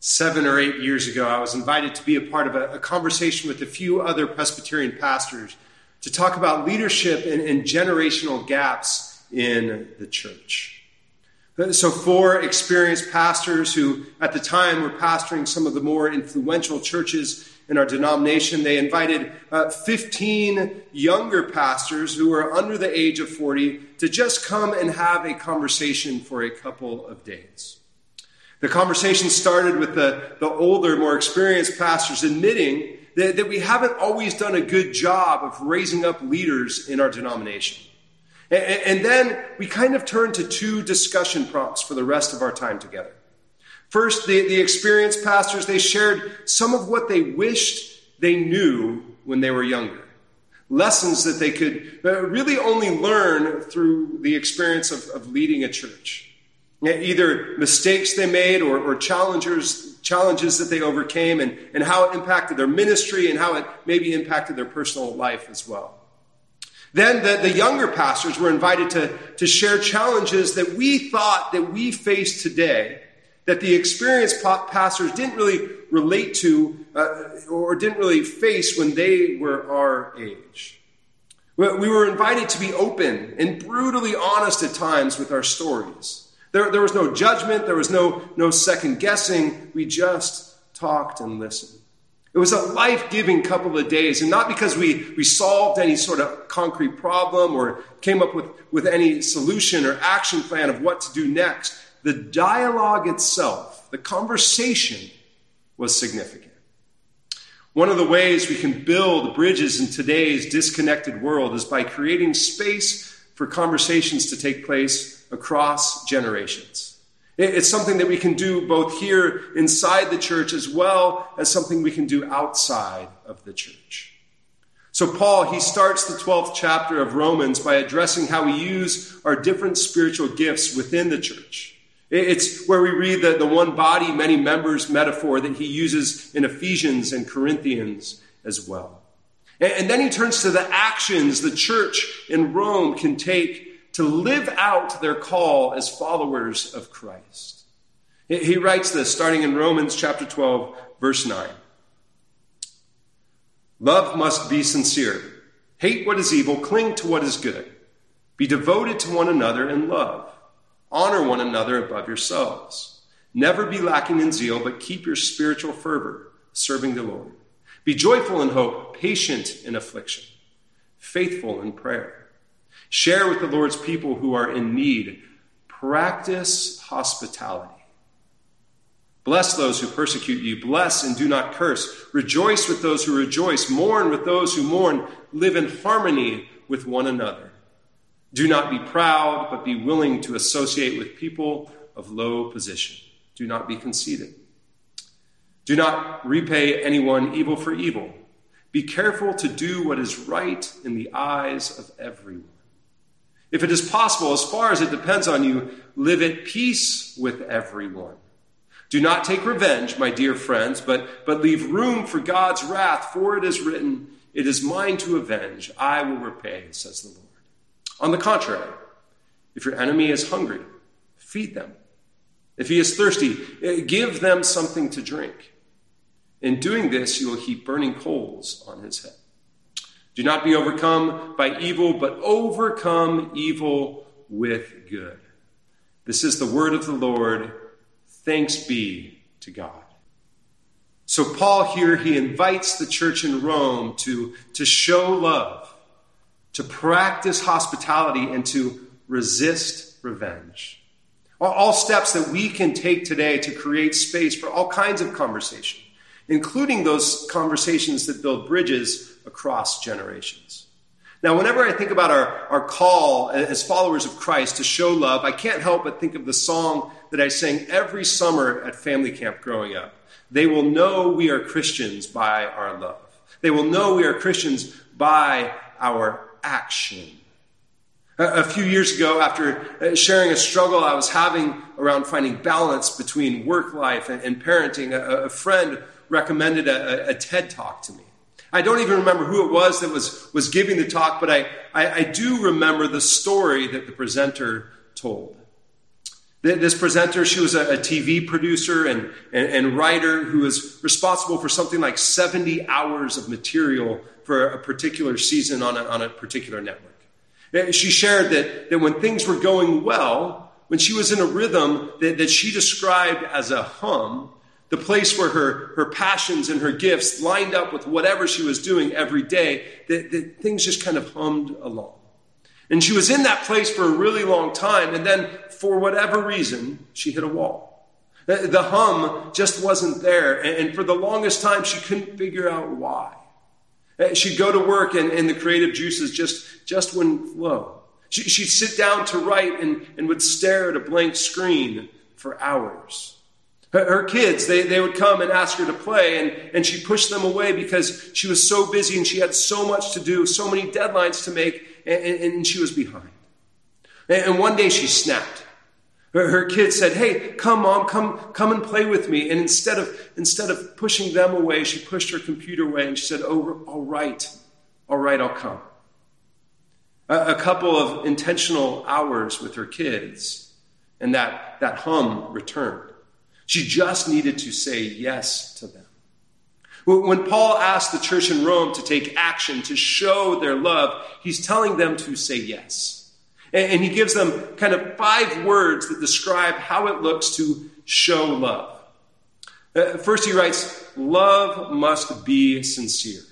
seven or eight years ago, I was invited to be a part of a, a conversation with a few other Presbyterian pastors to talk about leadership and, and generational gaps in the church. So, four experienced pastors who at the time were pastoring some of the more influential churches in our denomination, they invited uh, 15 younger pastors who were under the age of 40 to just come and have a conversation for a couple of days. The conversation started with the, the older, more experienced pastors admitting that, that we haven't always done a good job of raising up leaders in our denomination. And, and then we kind of turned to two discussion prompts for the rest of our time together. First, the, the experienced pastors, they shared some of what they wished they knew when they were younger. Lessons that they could uh, really only learn through the experience of, of leading a church. Either mistakes they made or, or challenges, challenges that they overcame and, and how it impacted their ministry and how it maybe impacted their personal life as well. Then the, the younger pastors were invited to, to share challenges that we thought that we face today that the experienced pastors didn't really relate to uh, or didn't really face when they were our age. We were invited to be open and brutally honest at times with our stories. There, there was no judgment, there was no, no second guessing. We just talked and listened. It was a life giving couple of days, and not because we, we solved any sort of concrete problem or came up with, with any solution or action plan of what to do next. The dialogue itself, the conversation, was significant. One of the ways we can build bridges in today's disconnected world is by creating space for conversations to take place across generations. It's something that we can do both here inside the church as well as something we can do outside of the church. So, Paul, he starts the 12th chapter of Romans by addressing how we use our different spiritual gifts within the church. It's where we read the, the one body, many members metaphor that he uses in Ephesians and Corinthians as well. And, and then he turns to the actions the church in Rome can take to live out their call as followers of Christ. He writes this starting in Romans chapter 12, verse 9. Love must be sincere. Hate what is evil, cling to what is good. Be devoted to one another in love. Honor one another above yourselves. Never be lacking in zeal, but keep your spiritual fervor, serving the Lord. Be joyful in hope, patient in affliction, faithful in prayer. Share with the Lord's people who are in need. Practice hospitality. Bless those who persecute you. Bless and do not curse. Rejoice with those who rejoice. Mourn with those who mourn. Live in harmony with one another. Do not be proud, but be willing to associate with people of low position. Do not be conceited. Do not repay anyone evil for evil. Be careful to do what is right in the eyes of everyone. If it is possible, as far as it depends on you, live at peace with everyone. Do not take revenge, my dear friends, but, but leave room for God's wrath, for it is written, It is mine to avenge, I will repay, says the Lord. On the contrary, if your enemy is hungry, feed them. If he is thirsty, eh, give them something to drink. In doing this, you will heap burning coals on his head. Do not be overcome by evil, but overcome evil with good. This is the word of the Lord. Thanks be to God. So, Paul here, he invites the church in Rome to, to show love, to practice hospitality, and to resist revenge. All steps that we can take today to create space for all kinds of conversation, including those conversations that build bridges across generations. Now, whenever I think about our, our call as followers of Christ to show love, I can't help but think of the song that I sang every summer at family camp growing up. They will know we are Christians by our love. They will know we are Christians by our action. A few years ago, after uh, sharing a struggle I was having around finding balance between work life and parenting, a friend recommended a, a TED talk to me. I don't even remember who it was that was, was giving the talk, but I, I, I do remember the story that the presenter told. This presenter, she was a, TV producer and, and, and, writer who was responsible for something like 70 hours of material for a particular season on a, on a particular network. Eh, she shared that, that when things were going well, when she was in a rhythm that, that she described as a hum, the place where her, her passions and her gifts lined up with whatever she was doing every day, that, that things just kind of hummed along. And she was in that place for a really long time, and then for whatever reason, she hit a wall. The hum just wasn't there, and for the longest time, she couldn't figure out why. Uh, she'd go to work, and, and the creative juices just, just wouldn't flow. She'd sit down to write and, and would stare at a blank screen for hours. Her kids, they, they would come and ask her to play, and, and she pushed them away because she was so busy and she had so much to do, so many deadlines to make, and, and she was behind. And one day she snapped. Her, her kids said, Hey, come, mom, come, come and play with me. And instead of, instead of pushing them away, she pushed her computer away and she said, Oh, all right, all right, I'll come. A, a couple of intentional hours with her kids, and that, that hum returned. She just needed to say yes to them. When Paul asked the church in Rome to take action, to show their love, he's telling them to say yes. And he gives them kind of five words that describe how it looks to show love. Uh, first, he writes, Love must be sincere.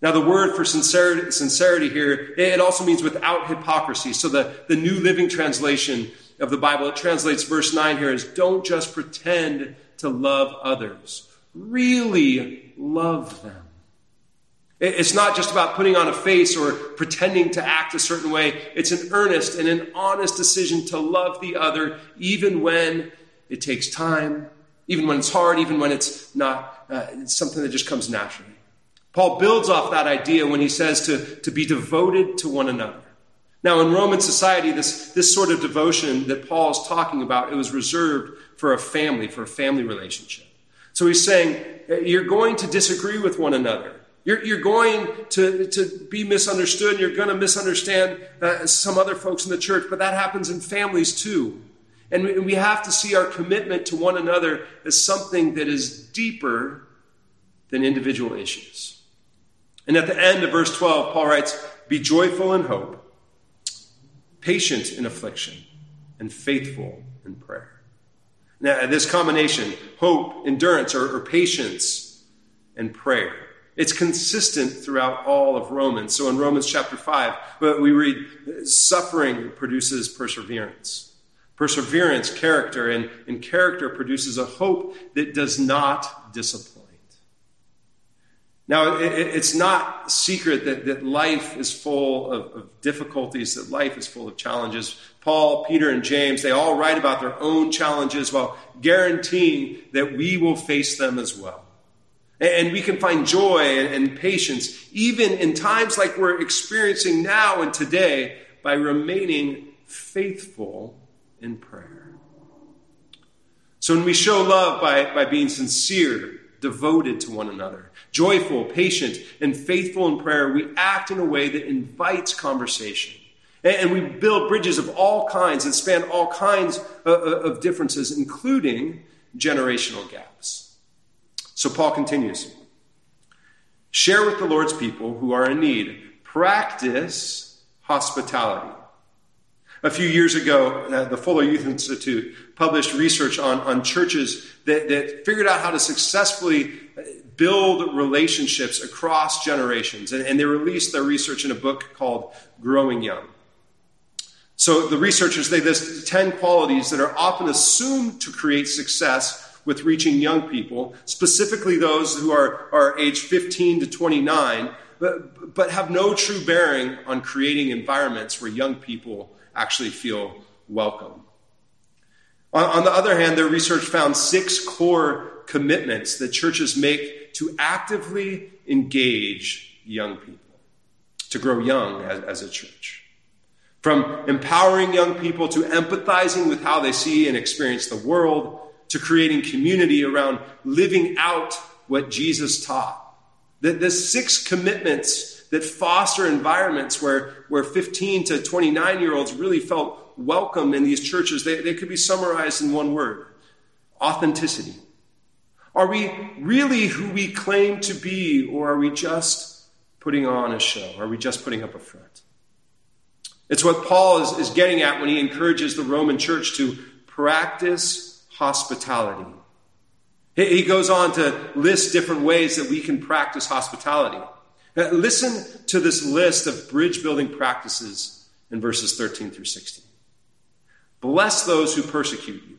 Now, the word for sincerity, sincerity here, it also means without hypocrisy. So, the, the New Living Translation of the Bible, it translates verse 9 here as don't just pretend to love others, really love them. It's not just about putting on a face or pretending to act a certain way. It's an earnest and an honest decision to love the other, even when it takes time, even when it's hard, even when it's not uh, it's something that just comes naturally. Paul builds off that idea when he says to, to be devoted to one another. Now, in Roman society, this, this sort of devotion that Paul is talking about, it was reserved for a family, for a family relationship. So he's saying, you're going to disagree with one another. You're, you're going to, to be misunderstood. And You're going to misunderstand uh, some other folks in the church, but that happens in families too. And we, we have to see our commitment to one another as something that is deeper than individual issues. And at the end of verse 12, Paul writes, Be joyful in hope, patient in affliction, and faithful in prayer. Now, this combination, hope, endurance, or, or patience, and prayer, it's consistent throughout all of Romans. So in Romans chapter 5, uh, we read, suffering produces perseverance. Perseverance, character, and, and character produces a hope that does not disappoint. Now, it, it's not secret that, that life is full of, of, difficulties, that life is full of challenges. Paul, Peter, and James, they all write about their own challenges while guaranteeing that we will face them as well. And we can find joy and, patience even in times like we're experiencing now and today by remaining faithful in prayer. So when we show love by, by being sincere, devoted to one another, joyful, patient, and faithful in prayer, we act in a way that invites conversation. And we build bridges of all kinds that span all kinds uh, uh, of differences, including generational gaps. So Paul continues Share with the Lord's people who are in need, practice hospitality. A few years ago, uh, the Fuller Youth Institute published research on, on churches that, that figured out how to successfully uh, build relationships across generations. And, and they released their research in a book called Growing Young. So the researchers, they list 10 qualities that are often assumed to create success with reaching young people, specifically those who are, are age 15 to 29, but, but have no true bearing on creating environments where young people actually feel welcome. On, on the other hand, their research found six core commitments that churches make to actively engage young people, to grow young as, as a church. From empowering young people to empathizing with how they see and experience the world, to creating community around living out what Jesus taught. That the six commitments that foster environments where, where 15 to 29 year olds really felt welcome in these churches, they, they could be summarized in one word authenticity. Are we really who we claim to be, or are we just putting on a show? Are we just putting up a front? It's what Paul is, is getting at when he encourages the Roman church to practice hospitality. He goes on to list different ways that we can practice hospitality. Now, listen to this list of bridge building practices in verses 13 through 16. Bless those who persecute you.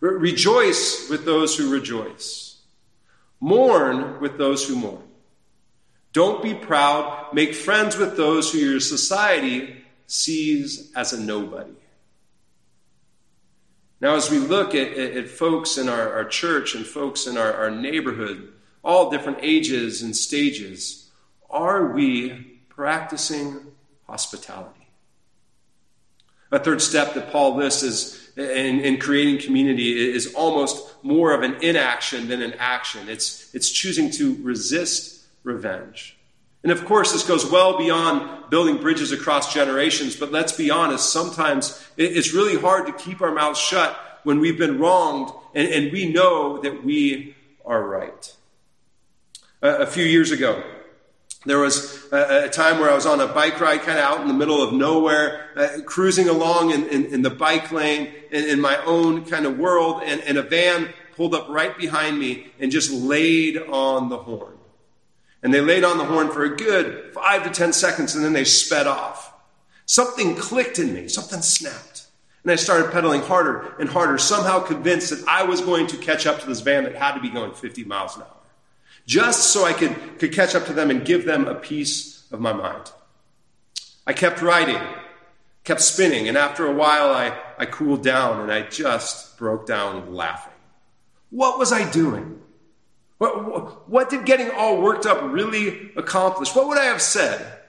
Rejoice with those who rejoice. Mourn with those who mourn. Don't be proud. Make friends with those who your society sees as a nobody. Now, as we look at, at, at folks in our, our, church and folks in our, our neighborhood, all different ages and stages, are we practicing hospitality? A third step that Paul lists is in, in, creating community is almost more of an inaction than an action. It's, it's choosing to resist revenge. And of course, this goes well beyond building bridges across generations, but let's be honest, sometimes it's really hard to keep our mouths shut when we've been wronged and, and we know that we are right. a few years ago, there was a, a, time where I was on a bike ride kind of out in the middle of nowhere, uh, cruising along in, in, in, the bike lane in, in my own kind of world, and, and a van pulled up right behind me and just laid on the horn. And they laid on the horn for a good five to ten seconds and then they sped off. Something clicked in me, something snapped. And I started pedaling harder and harder, somehow convinced that I was going to catch up to this van that had to be going 50 miles an hour. Just so I could, could catch up to them and give them a piece of my mind. I kept riding, kept spinning, and after a while I, I cooled down and I just broke down laughing. What was I doing? What, what did getting all worked up really accomplish? What would I have said?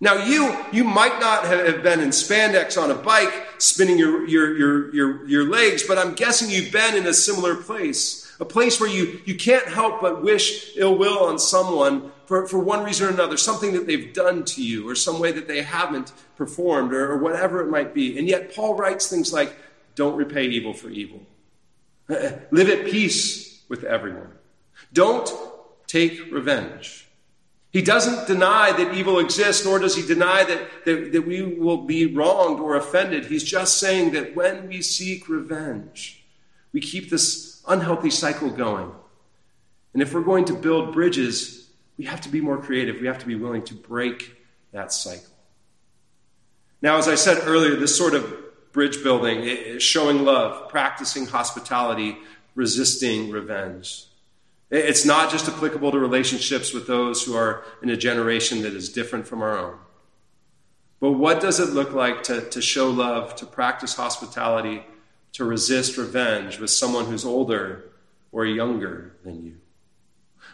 Now, you, you might not have been in spandex on a bike spinning your, your, your, your, your legs, but I'm guessing you've been in a similar place. A place where you, you can't help but wish ill will on someone for, for one reason or another, something that they've done to you, or some way that they haven't performed, or, or whatever it might be. And yet, Paul writes things like, don't repay evil for evil. Live at peace with everyone. Don't take revenge. He doesn't deny that evil exists, nor does he deny that, that, that, we will be wronged or offended. He's just saying that when we seek revenge, we keep this unhealthy cycle going. And if we're going to build bridges, we have to be more creative. We have to be willing to break that cycle. Now, as I said earlier, this sort of bridge building showing love, practicing hospitality, resisting revenge. It's not just applicable to relationships with those who are in a generation that is different from our own. But what does it look like to, to show love, to practice hospitality, to resist revenge with someone who's older or younger than you?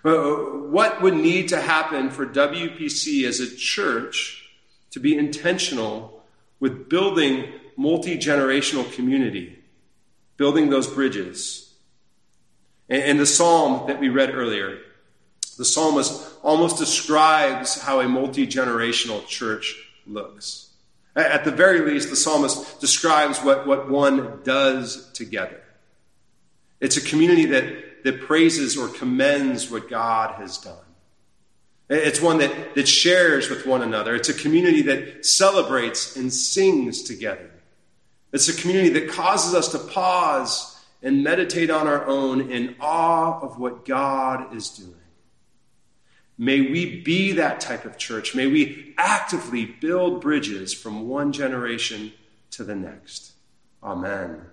Uh, what would need to happen for WPC as a church to be intentional with building multi generational community, building those bridges? In the psalm that we read earlier, the psalmist almost describes how a multi generational church looks. At the very least, the psalmist describes what, what one does together. It's a community that, that praises or commends what God has done. It's one that, that shares with one another. It's a community that celebrates and sings together. It's a community that causes us to pause and meditate on our own in awe of what God is doing. May we be that type of church. May we actively build bridges from one generation to the next. Amen.